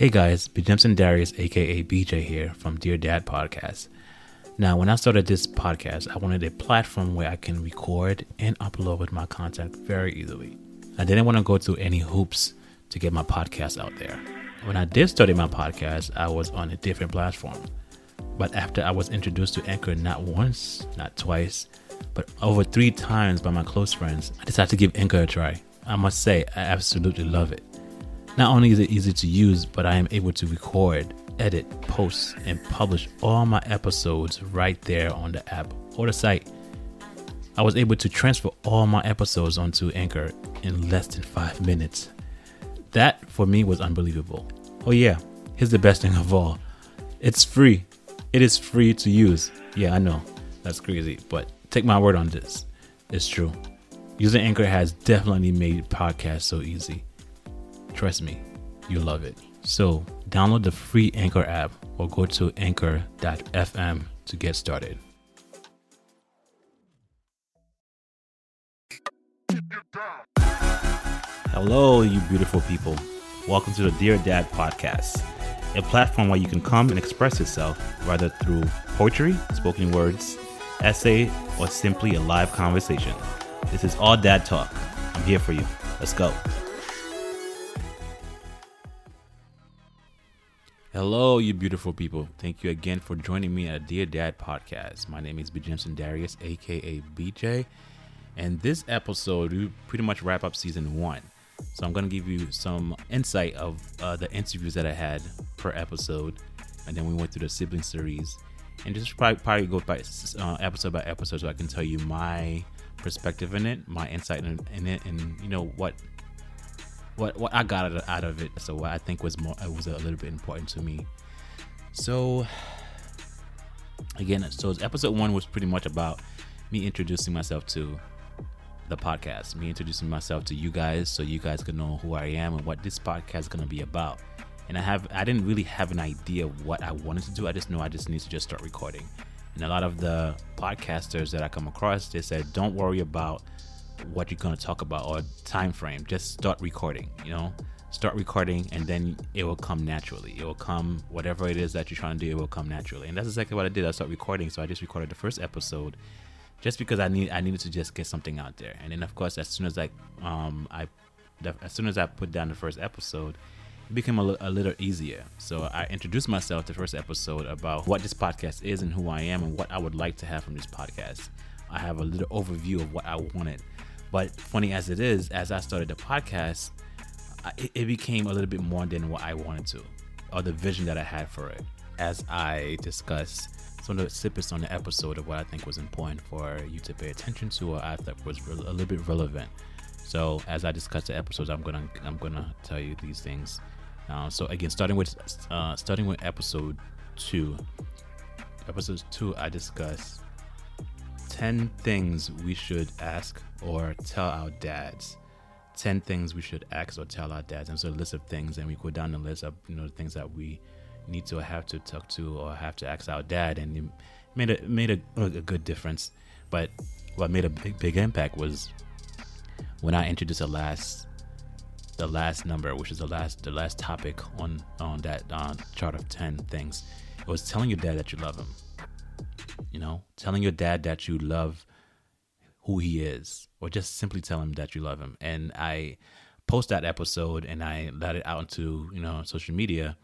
Hey guys, B. Jimson Darius, aka BJ here from Dear Dad Podcast. Now, when I started this podcast, I wanted a platform where I can record and upload my content very easily. I didn't want to go through any hoops to get my podcast out there. When I did start my podcast, I was on a different platform. But after I was introduced to Anchor not once, not twice, but over three times by my close friends, I decided to give Anchor a try. I must say, I absolutely love it. Not only is it easy to use, but I am able to record, edit, post, and publish all my episodes right there on the app or the site. I was able to transfer all my episodes onto Anchor in less than five minutes. That for me was unbelievable. Oh, yeah, here's the best thing of all it's free. It is free to use. Yeah, I know, that's crazy, but take my word on this. It's true. Using Anchor has definitely made podcasts so easy. Trust me, you'll love it. So, download the free Anchor app or go to anchor.fm to get started. Hello, you beautiful people. Welcome to the Dear Dad podcast, a platform where you can come and express yourself, whether through poetry, spoken words, essay, or simply a live conversation. This is all dad talk. I'm here for you. Let's go. Hello, you beautiful people. Thank you again for joining me at Dear Dad podcast. My name is B. Jimson Darius, aka BJ. And this episode, we pretty much wrap up season one. So I'm going to give you some insight of uh, the interviews that I had per episode. And then we went through the sibling series. And just probably, probably go by uh, episode by episode so I can tell you my perspective in it, my insight in, in it, and you know what what what I got out of it. So what I think was more it was a little bit important to me. So again, so episode one was pretty much about me introducing myself to the podcast, me introducing myself to you guys, so you guys can know who I am and what this podcast is gonna be about. And I have I didn't really have an idea what I wanted to do. I just know I just need to just start recording. And a lot of the podcasters that I come across, they said, don't worry about what you're going to talk about or time frame. Just start recording, you know? Start recording and then it will come naturally. It will come, whatever it is that you're trying to do, it will come naturally. And that's exactly what I did. I started recording. So I just recorded the first episode just because I need I needed to just get something out there. And then of course as soon as I um I as soon as I put down the first episode, it became a, a little easier. So I introduced myself the first episode about what this podcast is and who I am and what I would like to have from this podcast. I have a little overview of what I wanted. But funny as it is, as I started the podcast, it, it became a little bit more than what I wanted to, or the vision that I had for it. As I discussed some of the snippets on the episode of what I think was important for you to pay attention to, or I thought was a little bit relevant. So as I discuss the episodes, I'm gonna I'm gonna tell you these things. Uh, so again, starting with uh, starting with episode two. Episode two, I discuss ten things we should ask or tell our dads. Ten things we should ask or tell our dads. And so a list of things, and we go down the list of you know the things that we need to have to talk to or have to ask our dad, and it made a made a, a good difference. But what made a big big impact was when I introduced the last the last number, which is the last the last topic on on that uh, chart of ten things. It was telling your dad that you love him. You know, telling your dad that you love who he is, or just simply tell him that you love him. And I post that episode and I let it out into you know social media,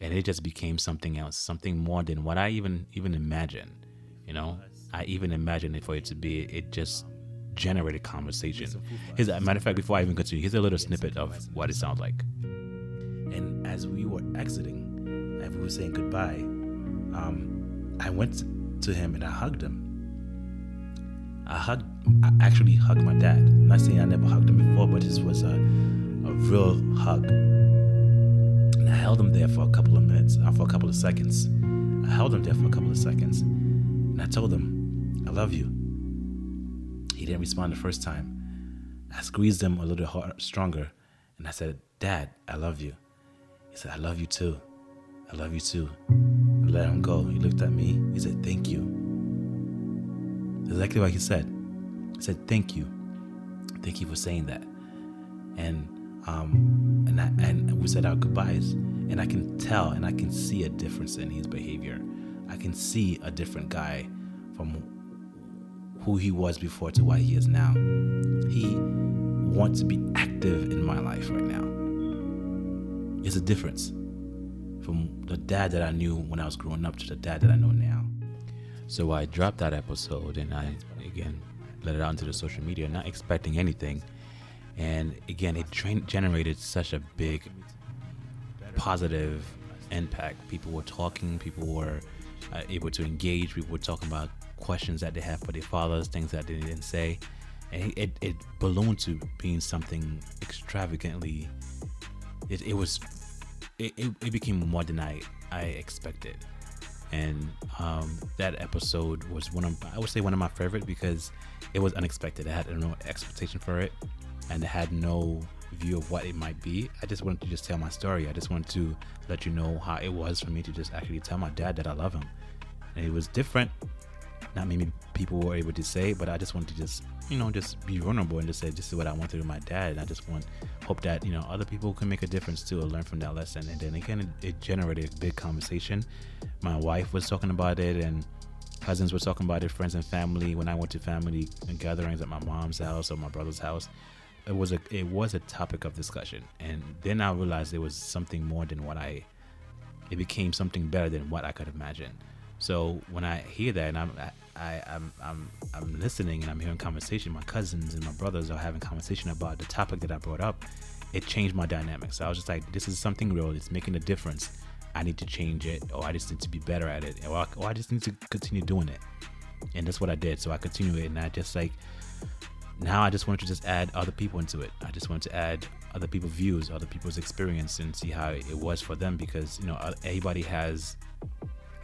and it just became something else, something more than what I even even imagined. You know, I even imagined it for it to be. It just generated conversation. Here's a matter of fact, before I even continue, here's a little snippet of what it sounds like. And as we were exiting, and we were saying goodbye, um, I went to him and I hugged him. I hugged, I actually hugged my dad. I'm not saying I never hugged him before, but this was a, a real hug. And I held him there for a couple of minutes, uh, for a couple of seconds. I held him there for a couple of seconds, and I told him, "I love you." He didn't respond the first time. I squeezed him a little hard, stronger, and I said, "Dad, I love you." He said, "I love you too. I love you too." And let him go. He looked at me. He said, "Thank you." Exactly what he said. He said, "Thank you, thank you for saying that." And um, and I, and we said our goodbyes, and I can tell and I can see a difference in his behavior. I can see a different guy from who he was before to what he is now. He wants to be active in my life right now. It's a difference from the dad that I knew when I was growing up to the dad that I know now. So I dropped that episode and I again let it out into the social media, not expecting anything. And again, it tra- generated such a big positive impact. People were talking, people were uh, able to engage, people were talking about questions that they have for their fathers, things that they didn't say. And it, it ballooned to being something extravagantly. It, it was, it, it, it became more than I, I expected. And um, that episode was one of, I would say, one of my favorite because it was unexpected. I had no expectation for it and I had no view of what it might be. I just wanted to just tell my story. I just wanted to let you know how it was for me to just actually tell my dad that I love him. And it was different not many people were able to say, but I just wanted to just, you know, just be vulnerable and just say, this is what I want to do with my dad. And I just want, hope that, you know, other people can make a difference too learn from that lesson. And then again, it, it generated a big conversation. My wife was talking about it and cousins were talking about it, friends and family. When I went to family gatherings at my mom's house or my brother's house, it was a it was a topic of discussion. And then I realized it was something more than what I. It became something better than what I could imagine. So when I hear that, and I'm I, I'm I'm I'm listening and I'm hearing conversation. My cousins and my brothers are having conversation about the topic that I brought up. It changed my dynamics. So I was just like, this is something real. It's making a difference. I need to change it, or I just need to be better at it, or I, or I just need to continue doing it. And that's what I did. So I continue it, and I just like now I just wanted to just add other people into it. I just wanted to add other people's views, other people's experience, and see how it was for them because you know uh, everybody has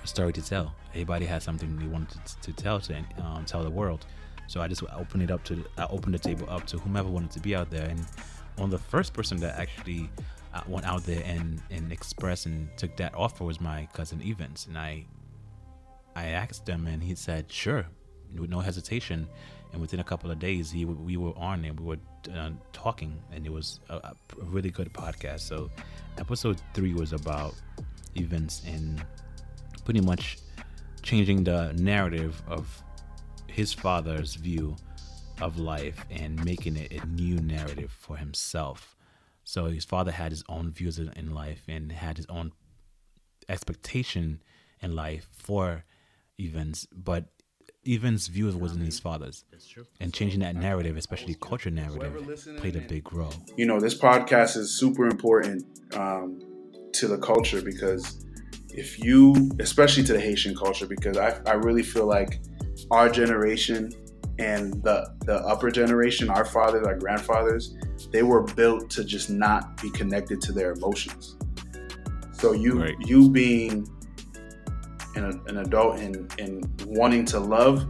a story to tell. Everybody has something they wanted to, to tell to um, tell the world. So I just opened it up to I opened the table up to whomever wanted to be out there. And one of the first person that actually uh, went out there and and expressed and took that offer was my cousin Evans. And I I asked him, and he said sure, with no hesitation. And within a couple of days, he we were on and we were uh, talking, and it was a, a really good podcast. So episode three was about Evans in pretty much changing the narrative of his father's view of life and making it a new narrative for himself. So his father had his own views in life and had his own expectation in life for Evans, but Evans' views wasn't his father's. And changing that narrative, especially culture narrative, played a big role. You know, this podcast is super important um, to the culture because if you, especially to the Haitian culture, because I, I really feel like our generation and the the upper generation, our fathers, our grandfathers, they were built to just not be connected to their emotions. So you right. you being an, an adult and, and wanting to love,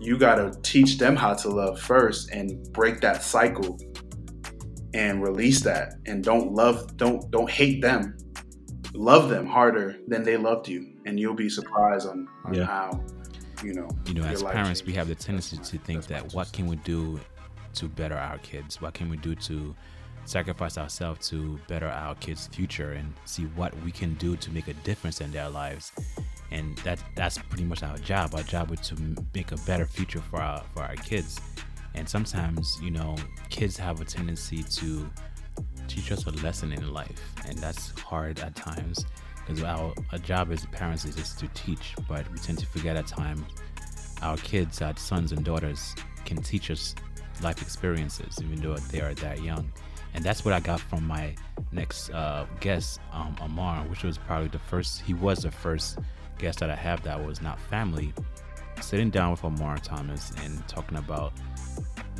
you got to teach them how to love first and break that cycle and release that and don't love don't don't hate them love them harder than they loved you, and you'll be surprised on, on yeah. how you know. You know, as parents, changes. we have the tendency to think that what can we do to better our kids? What can we do to sacrifice ourselves to better our kids' future and see what we can do to make a difference in their lives? And that that's pretty much our job. Our job is to make a better future for our for our kids. And sometimes, you know, kids have a tendency to teach us a lesson in life, and that's hard at times because our, our job as parents is just to teach, but we tend to forget at times our kids, our sons and daughters, can teach us life experiences, even though they are that young. And that's what I got from my next uh, guest, um, Amar, which was probably the first, he was the first guest that I have that was not family. Sitting down with Amar Thomas and talking about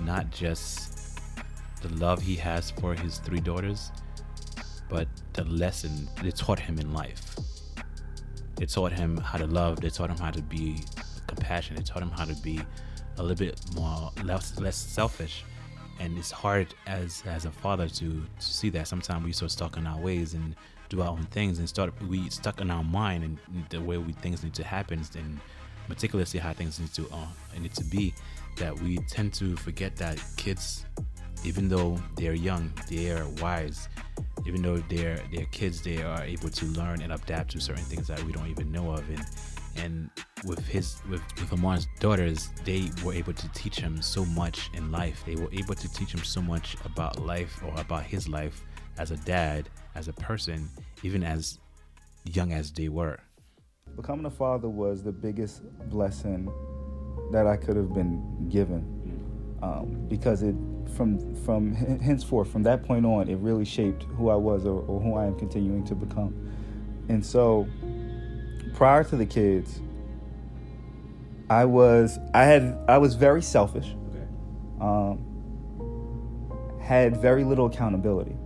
not just the love he has for his three daughters, but the lesson they taught him in life. They taught him how to love. They taught him how to be compassionate. They taught him how to be a little bit more less less selfish. And it's hard as as a father to, to see that. Sometimes we so stuck in our ways and do our own things and start we stuck in our mind and the way we things need to happen and meticulously how things need to uh, need to be that we tend to forget that kids even though they're young they are wise even though they're they're kids they are able to learn and adapt to certain things that we don't even know of. And and with his with with Amar's daughters they were able to teach him so much in life. They were able to teach him so much about life or about his life as a dad as a person even as young as they were. Becoming a father was the biggest blessing that I could have been given um, because it from from henceforth from that point on it really shaped who I was or, or who I am continuing to become. And so prior to the kids I was I had I was very selfish. Um, had very little accountability.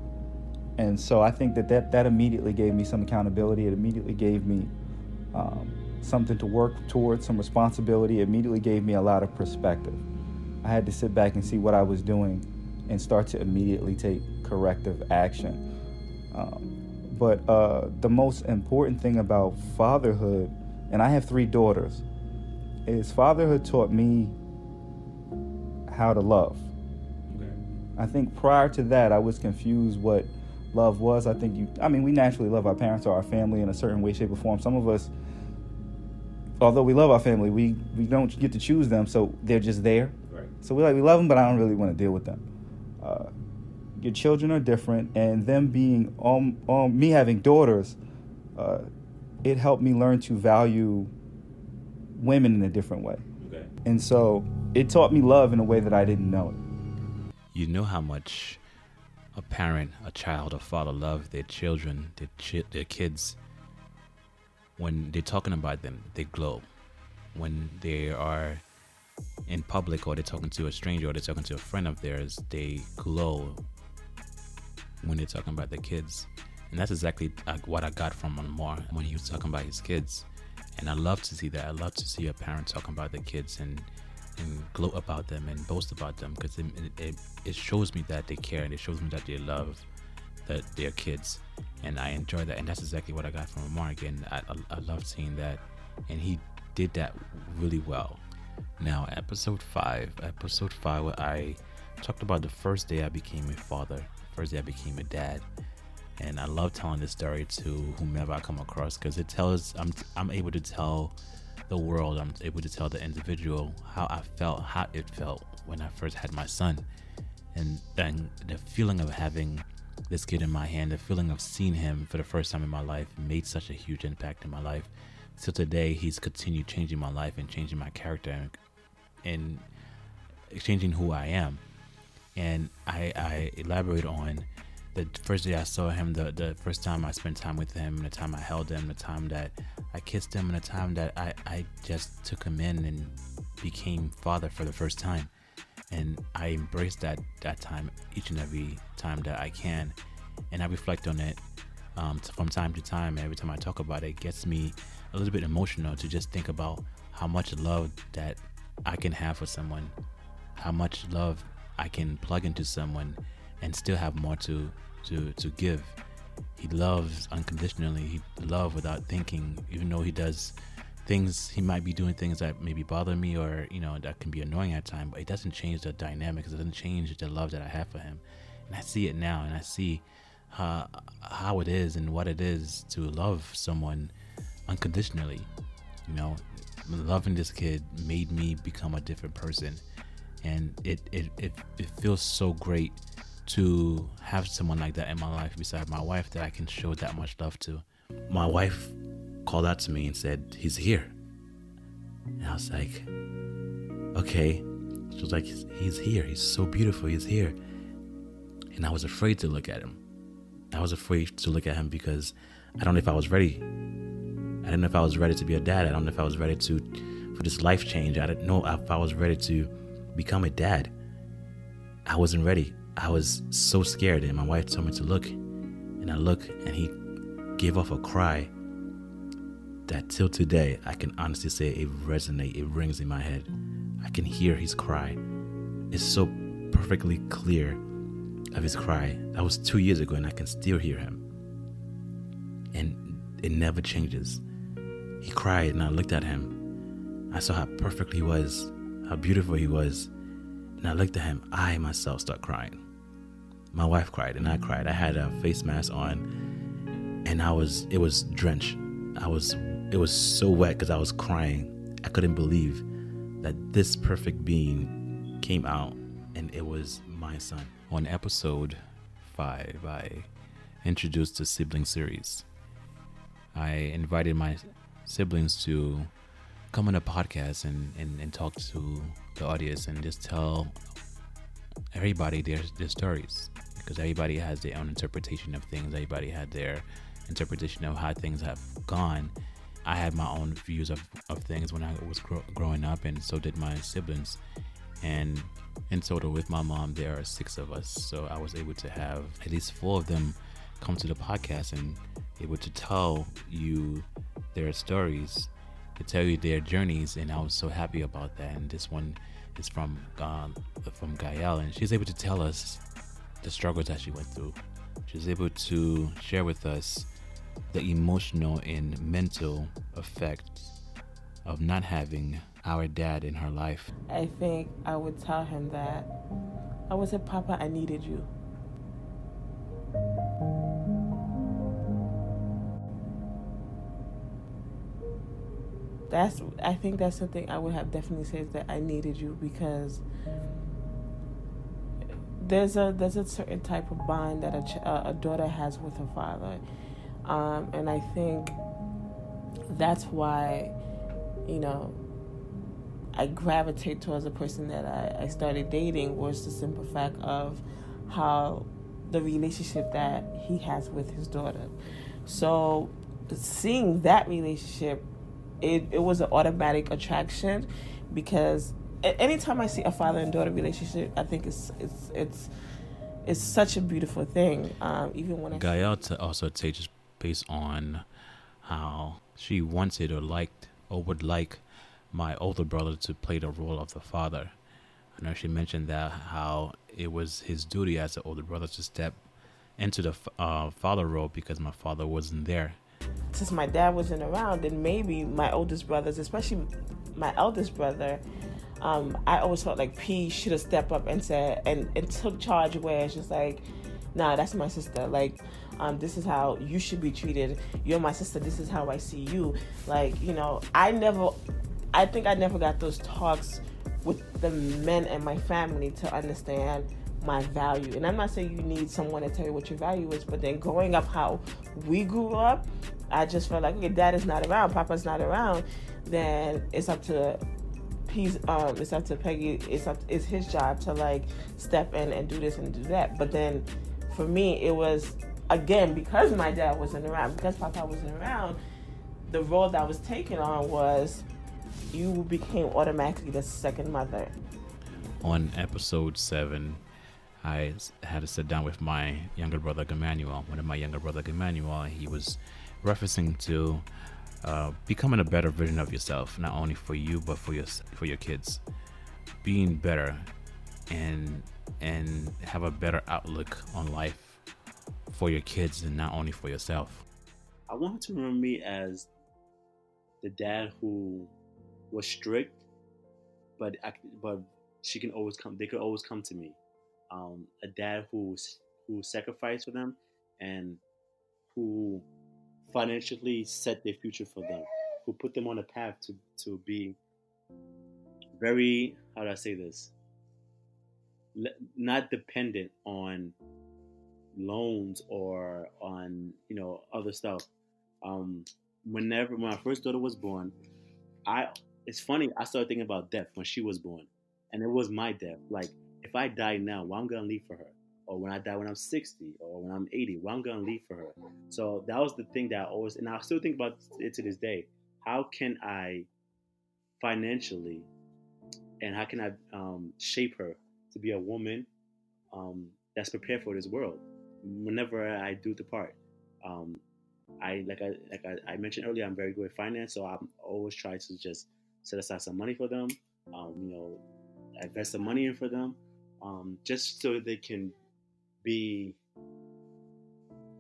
And so I think that, that that immediately gave me some accountability. It immediately gave me um, something to work towards, some responsibility, It immediately gave me a lot of perspective. I had to sit back and see what I was doing and start to immediately take corrective action. Um, but uh, the most important thing about fatherhood, and I have three daughters, is fatherhood taught me how to love. Okay. I think prior to that, I was confused what love was. I think you, I mean, we naturally love our parents or our family in a certain way, shape, or form. Some of us although we love our family, we we don't get to choose them, so they're just there. So we like we love them, but I don't really want to deal with them. Uh, your children are different, and them being um, um me having daughters, uh, it helped me learn to value women in a different way. Okay. And so it taught me love in a way that I didn't know it. You know how much a parent, a child, a father love their children, their chi- their kids when they're talking about them, they glow. When they are in public or they're talking to a stranger or they're talking to a friend of theirs, they glow when they're talking about their kids. And that's exactly what I got from Amar when he was talking about his kids. And I love to see that. I love to see a parent talking about their kids and and gloat about them and boast about them because it, it, it shows me that they care and it shows me that they love that their kids and I enjoy that. And that's exactly what I got from Amar again. I, I, I love seeing that, and he did that really well. Now, episode five, episode five, where I talked about the first day I became a father, first day I became a dad, and I love telling this story to whomever I come across because it tells I'm I'm able to tell the world, I'm able to tell the individual how I felt, how it felt when I first had my son, and then the feeling of having this kid in my hand, the feeling of seeing him for the first time in my life made such a huge impact in my life. So today, he's continued changing my life and changing my character and, and changing who I am. And I, I elaborate on the first day I saw him, the, the first time I spent time with him, the time I held him, the time that I kissed him, and the time that I, I just took him in and became father for the first time and I embrace that that time each and every time that I can, and I reflect on it um, from time to time. Every time I talk about it, it gets me a little bit emotional to just think about how much love that I can have for someone, how much love I can plug into someone, and still have more to to to give. He loves unconditionally. He loves without thinking, even though he does things he might be doing things that maybe bother me or you know that can be annoying at times but it doesn't change the dynamics it doesn't change the love that i have for him and i see it now and i see how how it is and what it is to love someone unconditionally you know loving this kid made me become a different person and it it, it, it feels so great to have someone like that in my life beside my wife that i can show that much love to my wife called out to me and said, He's here. And I was like, Okay. She was like, He's here. He's so beautiful. He's here. And I was afraid to look at him. I was afraid to look at him because I don't know if I was ready. I didn't know if I was ready to be a dad. I don't know if I was ready to for this life change. I didn't know if I was ready to become a dad. I wasn't ready. I was so scared, and my wife told me to look. And I look, and he gave off a cry that till today I can honestly say it resonates, it rings in my head. I can hear his cry. It's so perfectly clear of his cry. That was two years ago and I can still hear him. And it never changes. He cried and I looked at him I saw how perfect he was, how beautiful he was. And I looked at him. I myself started crying. My wife cried and I cried. I had a face mask on and I was it was drenched. I was it was so wet because I was crying. I couldn't believe that this perfect being came out and it was my son. On episode five, I introduced the sibling series. I invited my siblings to come on a podcast and, and, and talk to the audience and just tell everybody their, their stories because everybody has their own interpretation of things. Everybody had their interpretation of how things have gone. I had my own views of, of things when I was gro- growing up, and so did my siblings. And in total, with my mom, there are six of us. So I was able to have at least four of them come to the podcast and able to tell you their stories, to tell you their journeys, and I was so happy about that. And this one is from uh, from Gael, and she's able to tell us the struggles that she went through. She's able to share with us the emotional and mental effects of not having our dad in her life. I think I would tell him that I would say, Papa, I needed you. That's I think that's something I would have definitely said that I needed you because there's a there's a certain type of bond that a, a daughter has with her father, um, and I think that's why, you know, I gravitate towards a person that I, I started dating was the simple fact of how the relationship that he has with his daughter. So seeing that relationship, it, it was an automatic attraction because anytime I see a father and daughter relationship, I think it's it's it's it's such a beautiful thing. Um, even when I Gael also takes based on how she wanted or liked or would like my older brother to play the role of the father. I know she mentioned that how it was his duty as an older brother to step into the uh, father role because my father wasn't there. Since my dad wasn't around, then maybe my oldest brothers, especially my eldest brother, um, I always felt like P should have stepped up and said and, and took charge where it's just like, nah, that's my sister. Like, um, this is how you should be treated. You're my sister. This is how I see you. Like, you know, I never, I think I never got those talks with the men in my family to understand my value. And I'm not saying you need someone to tell you what your value is, but then growing up how we grew up, I just felt like, okay, dad is not around, papa's not around, then it's up to he's um it's up to Peggy it's up it's his job to like step in and do this and do that. But then for me it was again because my dad wasn't around, because Papa wasn't around, the role that I was taken on was you became automatically the second mother. On episode seven, I had to sit down with my younger brother Emmanuel, one of my younger brother Emmanuel, he was referencing to uh, becoming a better version of yourself, not only for you but for your for your kids, being better, and and have a better outlook on life for your kids and not only for yourself. I want to remember me as the dad who was strict, but I, but she can always come. They could always come to me. Um, a dad who who sacrificed for them and who financially set their future for them, who put them on a path to, to be very, how do I say this? not dependent on loans or on, you know, other stuff. Um, whenever, when my first daughter was born, I, it's funny, I started thinking about death when she was born. And it was my death. Like, if I die now, what I'm to leave for her? or when I die when I'm 60 or when I'm 80, what I'm gonna leave for her. So that was the thing that I always, and I still think about it to this day. How can I financially and how can I um, shape her to be a woman um, that's prepared for this world whenever I do depart? Um, I like I like I, I, mentioned earlier, I'm very good at finance, so I'm always try to just set aside some money for them. Um, you know, invest some money in for them, um, just so they can be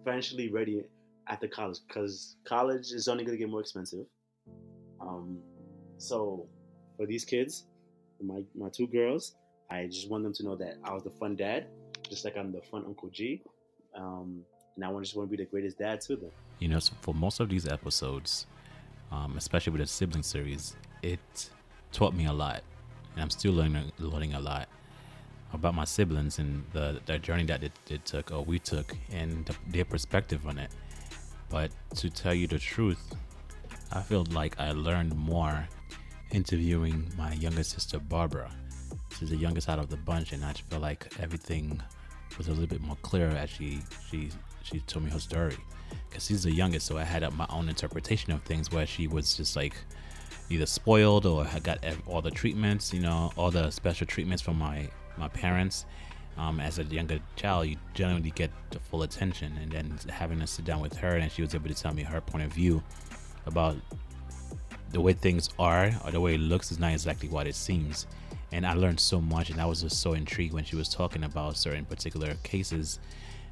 financially ready at the college because college is only going to get more expensive. Um, so for these kids, my my two girls. I just want them to know that I was the fun dad, just like I'm the fun Uncle G. Um, and I just want to be the greatest dad to them. You know, so for most of these episodes, um, especially with the sibling series, it taught me a lot, and I'm still learning learning a lot about my siblings and the, the journey that it, it took or we took and the, their perspective on it. But to tell you the truth, I feel like I learned more interviewing my younger sister Barbara. She's the youngest out of the bunch, and I feel like everything was a little bit more clear as she she she told me her story. Cause she's the youngest, so I had my own interpretation of things where she was just like either spoiled or had got all the treatments, you know, all the special treatments from my my parents. Um, as a younger child, you generally get the full attention, and then having to sit down with her, and she was able to tell me her point of view about the way things are or the way it looks is not exactly what it seems. And I learned so much, and I was just so intrigued when she was talking about certain particular cases.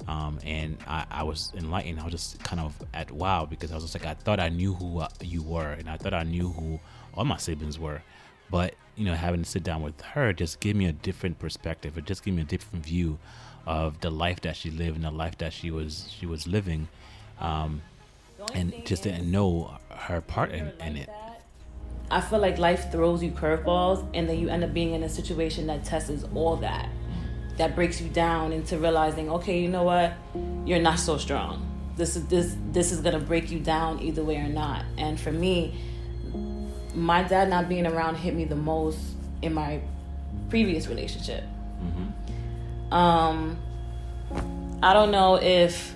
Um, and I, I, was enlightened. I was just kind of at wow because I was just like, I thought I knew who uh, you were, and I thought I knew who all my siblings were. But you know, having to sit down with her just gave me a different perspective. It just gave me a different view of the life that she lived and the life that she was she was living, um, and just didn't know her part in, in it. I feel like life throws you curveballs, and then you end up being in a situation that tests all that, that breaks you down into realizing, okay, you know what, you're not so strong. This is this this is gonna break you down either way or not. And for me, my dad not being around hit me the most in my previous relationship. Mm-hmm. Um, I don't know if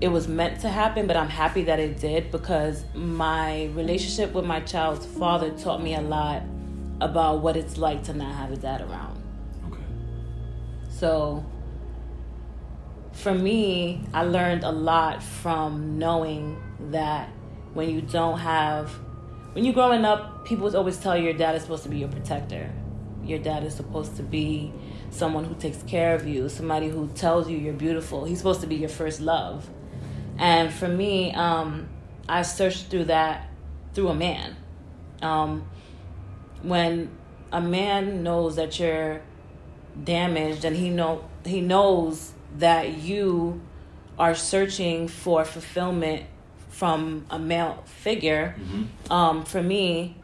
it was meant to happen, but I'm happy that it did because my relationship with my child's father taught me a lot about what it's like to not have a dad around. Okay. So for me, I learned a lot from knowing that when you don't have when you're growing up people always tell you your dad is supposed to be your protector. Your dad is supposed to be someone who takes care of you somebody who tells you you're beautiful. He's supposed to be your first love. And for me um, i searched through that through a man. Um, when a man knows that you're damaged and he know he knows that you are searching for fulfillment from a male figure, mm-hmm. um, for me,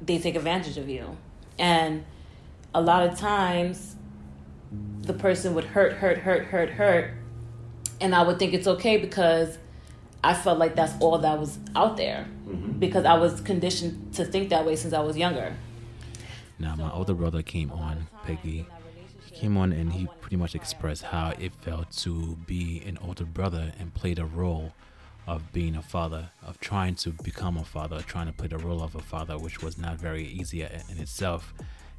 they take advantage of you. And a lot of times, the person would hurt, hurt, hurt, hurt, hurt. And I would think it's okay because I felt like that's all that was out there mm-hmm. because I was conditioned to think that way since I was younger. Now, my older brother came on, Peggy. He came on and he pretty much expressed how it felt to be an older brother and played a role of being a father, of trying to become a father, trying to play the role of a father, which was not very easy in itself.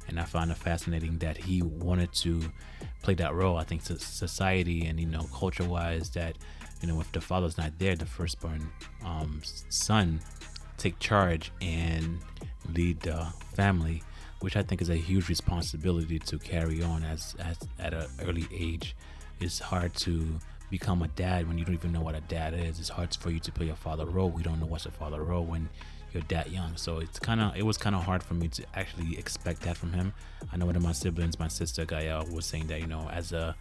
And I found it fascinating that he wanted to play that role. I think society and you know culture wise that you know if the father's not there, the firstborn um, son take charge and lead the family, which I think is a huge responsibility to carry on as, as at an early age. It's hard to become a dad when you don't even know what a dad is. It's hard for you to play a father role. We don't know what's a father role when you're that young. So it's kind of it was kind of hard for me to actually expect that from him. I know one of my siblings, my sister Gaia, was saying that you know as a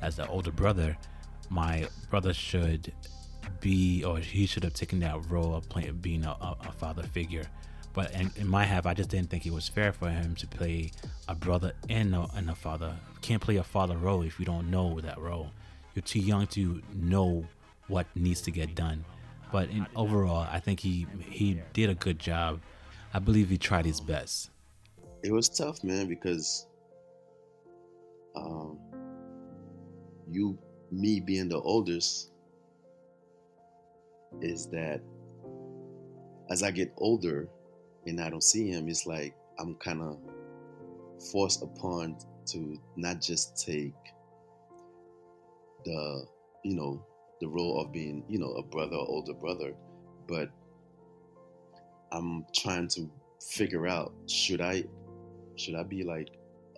as the older brother, my brother should be or he should have taken that role of playing being a, a father figure. But in, in, my half, I just didn't think it was fair for him to play a brother and a, and a father. Can't play a father role if you don't know that role you're too young to know what needs to get done. But in overall, I think he he did a good job. I believe he tried his best. It was tough, man, because um, you, me being the oldest, is that as I get older and I don't see him, it's like I'm kind of forced upon to not just take the you know the role of being you know a brother or older brother but i'm trying to figure out should i should i be like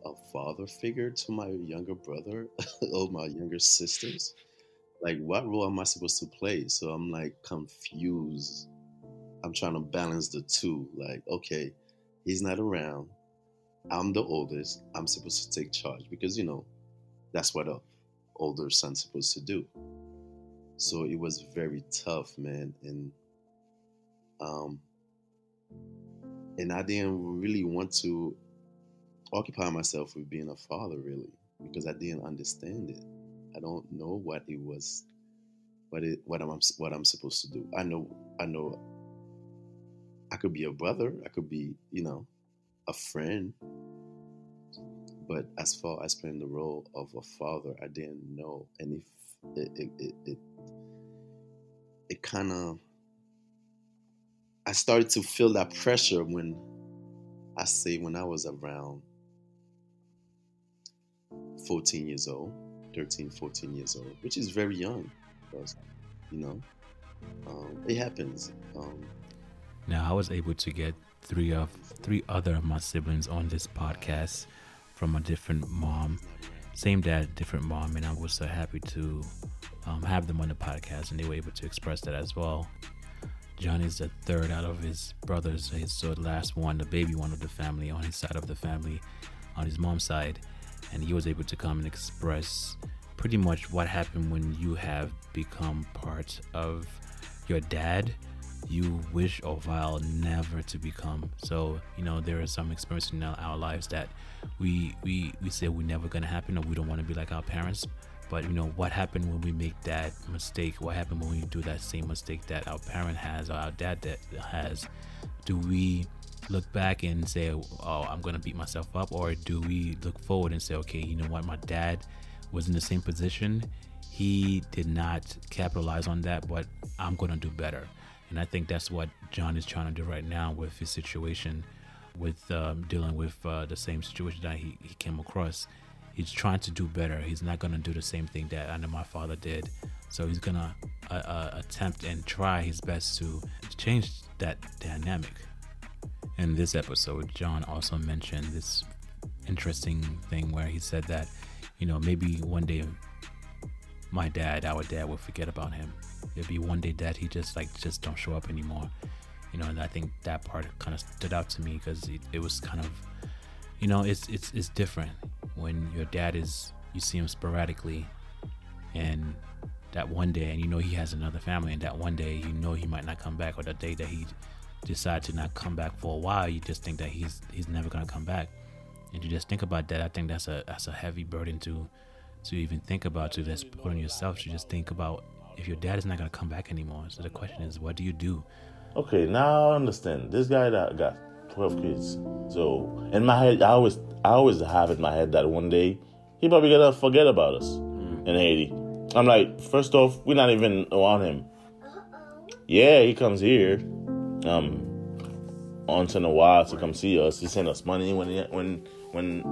a father figure to my younger brother or my younger sisters like what role am i supposed to play so i'm like confused I'm trying to balance the two. Like, okay, he's not around. I'm the oldest. I'm supposed to take charge because you know that's what a older son supposed to do. So it was very tough, man, and um, and I didn't really want to occupy myself with being a father, really, because I didn't understand it. I don't know what it was, what it, what I'm, what I'm supposed to do. I know, I know. I could be a brother. I could be, you know, a friend. But as far as playing the role of a father, I didn't know, and if it, it, it, it, it kind of I started to feel that pressure when I say when I was around 14 years old, 13, 14 years old, which is very young because, you know, um, it happens. Um, now, I was able to get three of three other of my siblings on this podcast from a different mom, same dad, different mom, and I was so happy to um, have them on the podcast, and they were able to express that as well. Johnny's the third out of his brothers. He's so the last one, the baby one of the family on his side of the family, on his mom's side, and he was able to come and express pretty much what happened when you have become part of your dad. You wish or vow never to become. So you know there are some experiences in our lives that we we we say we're never gonna happen or we don't want to be like our parents. But you know what happened when we make that mistake? What happened when we do that same mistake that our parent has or our dad that has? Do we look back and say oh i'm gonna beat myself up or do we look forward and say okay you know what? My dad was in the same position. He did not capitalize on that but i'm gonna do better and i think that's what john is trying to do right now with his situation with um, dealing with uh, the same situation that he, he came across he's trying to do better. He's not gonna do the same thing that I know my father did. So he's gonna uh, uh, attempt and try his best to change that dynamic. In this episode, John also mentioned this interesting thing where he said that, you know, maybe one day my dad, our dad, will forget about him. There'll be one day that he just like just don't show up anymore. You know, and I think that part kind of stood out to me because it, it was kind of, you know, it's it's it's different when your dad is you see him sporadically and that one day and you know he has another family and that one day you know he might not come back or the day that he decides to not come back for a while you just think that he's he's never gonna come back and you just think about that i think that's a that's a heavy burden to to even think about to just put on yourself to just think about if your dad is not gonna come back anymore so the question is what do you do okay now i understand this guy that got 12 kids so in my head i always I always have in my head that one day he probably gonna forget about us mm. in Haiti. I'm like, first off, we're not even around him. Yeah, he comes here, um, once in a while to come see us. He send us money when he, when when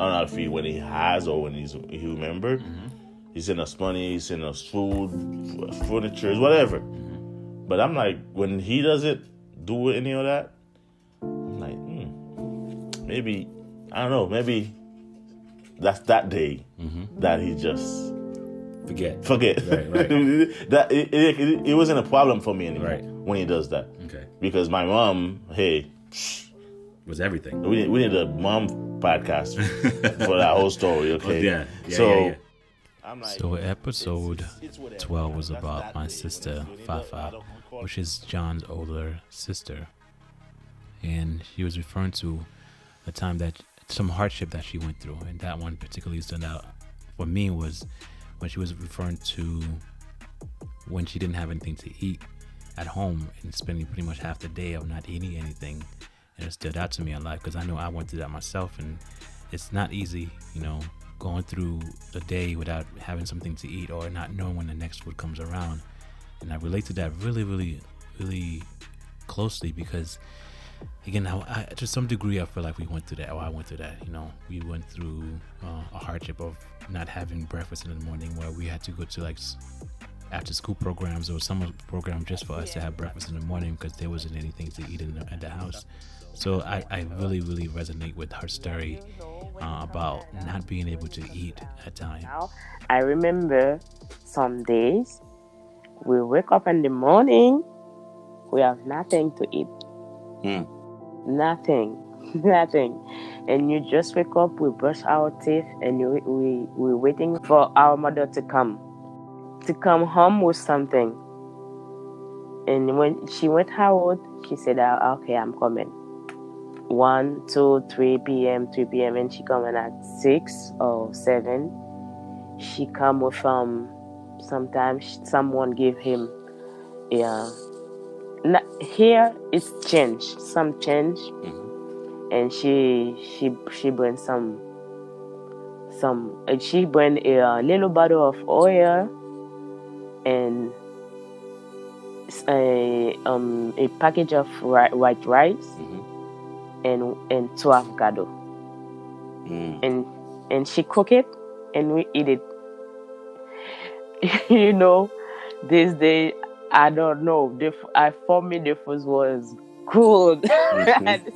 I don't know if he when he has or when he's he remember. Mm-hmm. He send us money. He send us food, furniture, whatever. Mm-hmm. But I'm like, when he doesn't do any of that, I'm like, hmm, maybe I don't know, maybe that's that day mm-hmm. that he just forget. Forget. Right, right. that it, it, it, wasn't a problem for me anymore right. when he does that. Okay. Because my mom, hey, was everything. We we need a mom podcast for that whole story. Oh, okay. Oh, yeah. yeah. So. Yeah, yeah. So episode it's, it's 12 was about my sister Fafa, which is John's older sister, and she was referring to a time that some hardship that she went through, and that one particularly stood out for me was when she was referring to when she didn't have anything to eat at home and spending pretty much half the day of not eating anything, and it stood out to me a lot because I know I went through that myself, and it's not easy, you know, going through a day without having something to eat or not knowing when the next food comes around, and I relate to that really, really, really closely because again, I, I, to some degree, I feel like we went through that, or I went through that. You know, we went through uh, a hardship of not having breakfast in the morning, where we had to go to like after school programs or summer program just for us to have breakfast in the morning because there wasn't anything to eat in the, in the house. So I, I really, really resonate with her story uh, about not being able to eat at times. I remember some days we wake up in the morning we have nothing to eat. Hmm. Nothing, nothing. And you just wake up, we brush our teeth, and you, we we're waiting for our mother to come, to come home with something. And when she went out, she said, "Ah, "Okay, I'm coming." One, two, three p.m., three p.m., and she coming at six or seven. She come with um. Sometimes someone give him, yeah. Here it's change, some change, and she she she bring some some and she bring a little bottle of oil and a um a package of white rice and and two avocado. Mm. and and she cook it and we eat it. You know this day i don't know. The I, for me the food was good.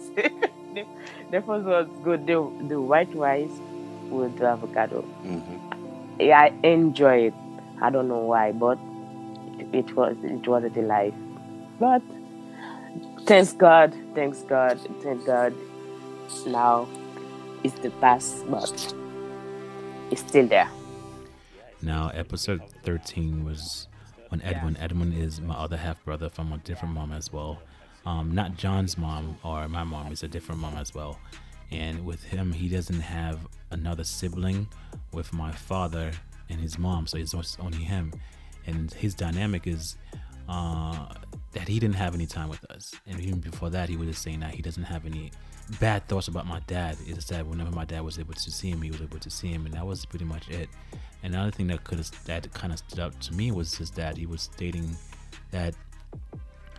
The, the food was good. The, the white rice with the avocado. Mhm. yeah, i enjoy it. I don't know why but it was it was a delight. But thanks god thanks god thank god now it's the past but it's still there Now, episode 13 was when Edwin. Edwin is my other half brother from a different mom as well. Um, not John's mom or my mom, it's a different mom as well. And with him, he doesn't have another sibling with my father and his mom, so it's only him. And his dynamic is uh, that he didn't have any time with us. And even before that, he was just saying that he doesn't have any bad thoughts about my dad. It's that whenever my dad was able to see him, he was able to see him, and that was pretty much it. And another thing that could that kind of stood out to me was just that he was stating that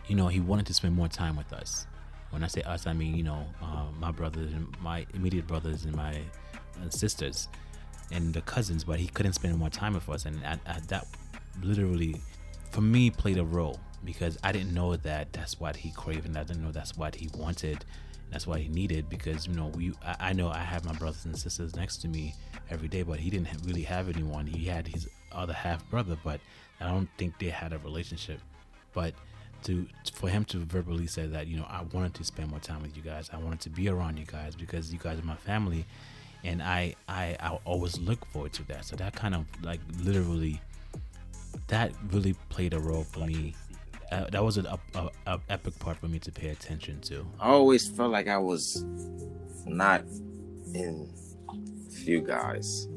you know he wanted to spend more time with us. When I say us, I mean you know uh, my brothers and my immediate brothers and my uh, sisters and the cousins, but he couldn't spend more time with us, and that literally for me played a role because I didn't know that that's what he craved and I didn't know that's what he wanted that's what he needed because you know we I, I know I have my brothers and sisters next to me every day but he didn't really have anyone. He had his other half brother but I don't think they had a relationship. But to for him to verbally say that you know I wanted to spend more time with you guys I wanted to be around you guys because you guys are my family and I I, I always look forward to that. So that kind of like literally that really played a role for me. Uh, that was an up, a, a epic part for me to pay attention to. I always felt like I was not in few guys.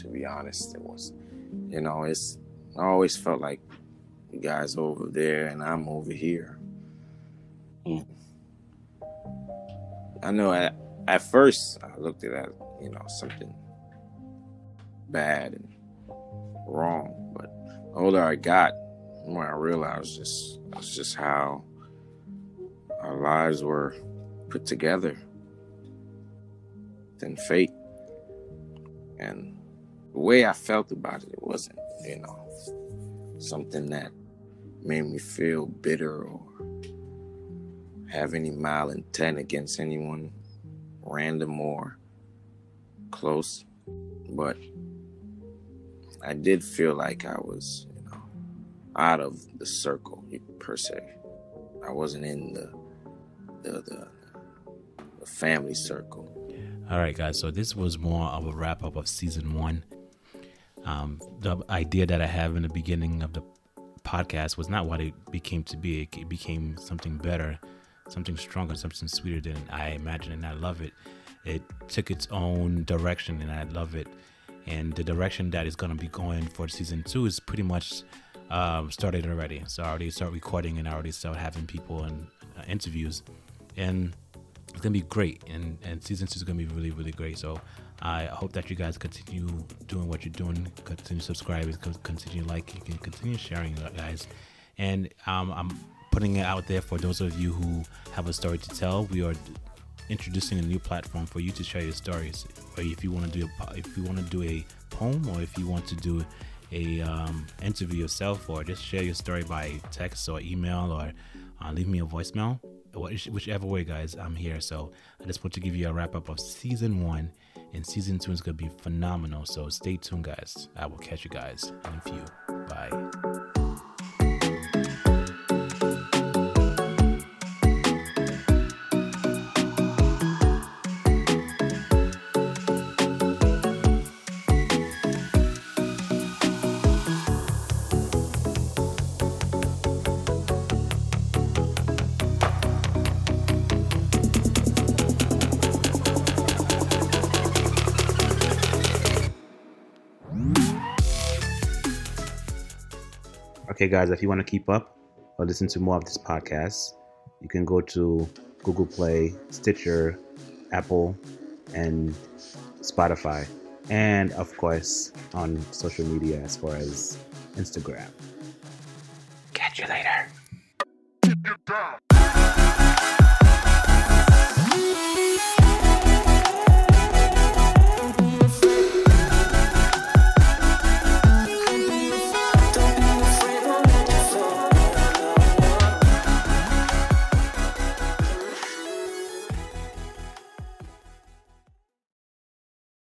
To be honest, it was, you know, it's. I always felt like guys over there and I'm over here. Mm. I know at, at first I looked at it, you know, something bad and wrong, but older I got, more I realized just that's just how our lives were put together. Then fate. And the way I felt about it, it wasn't, you know, something that made me feel bitter or have any malintent against anyone, random or close. But I did feel like I was, you know, out of the circle per se. I wasn't in the the the, the family circle. All right, guys. So this was more of a wrap up of season one. Um, the idea that I have in the beginning of the podcast was not what it became to be. It became something better, something stronger, something sweeter than I imagined, and I love it. It took its own direction, and I love it. And the direction that is going to be going for season two is pretty much um, started already. So I already start recording, and I already start having people and uh, interviews, and it's gonna be great. And and season two is gonna be really really great. So I hope that you guys continue doing what you're doing, continue subscribing, continue liking, and continue sharing, guys. And um, I'm putting it out there for those of you who have a story to tell. We are introducing a new platform for you to share your stories. Or if you want to do a, if you want to do a poem, or if you want to do a um, interview yourself, or just share your story by text or email, or uh, leave me a voicemail. Whichever way, guys, I'm here. So I just want to give you a wrap up of season one And season two is going to be phenomenal. So stay tuned, guys. I will catch you guys in a few. Bye. Okay, guys, if you want to keep up or listen to more of this podcast, you can go to Google Play, Stitcher, Apple, and Spotify, and of course on social media as far as Instagram. Catch you later.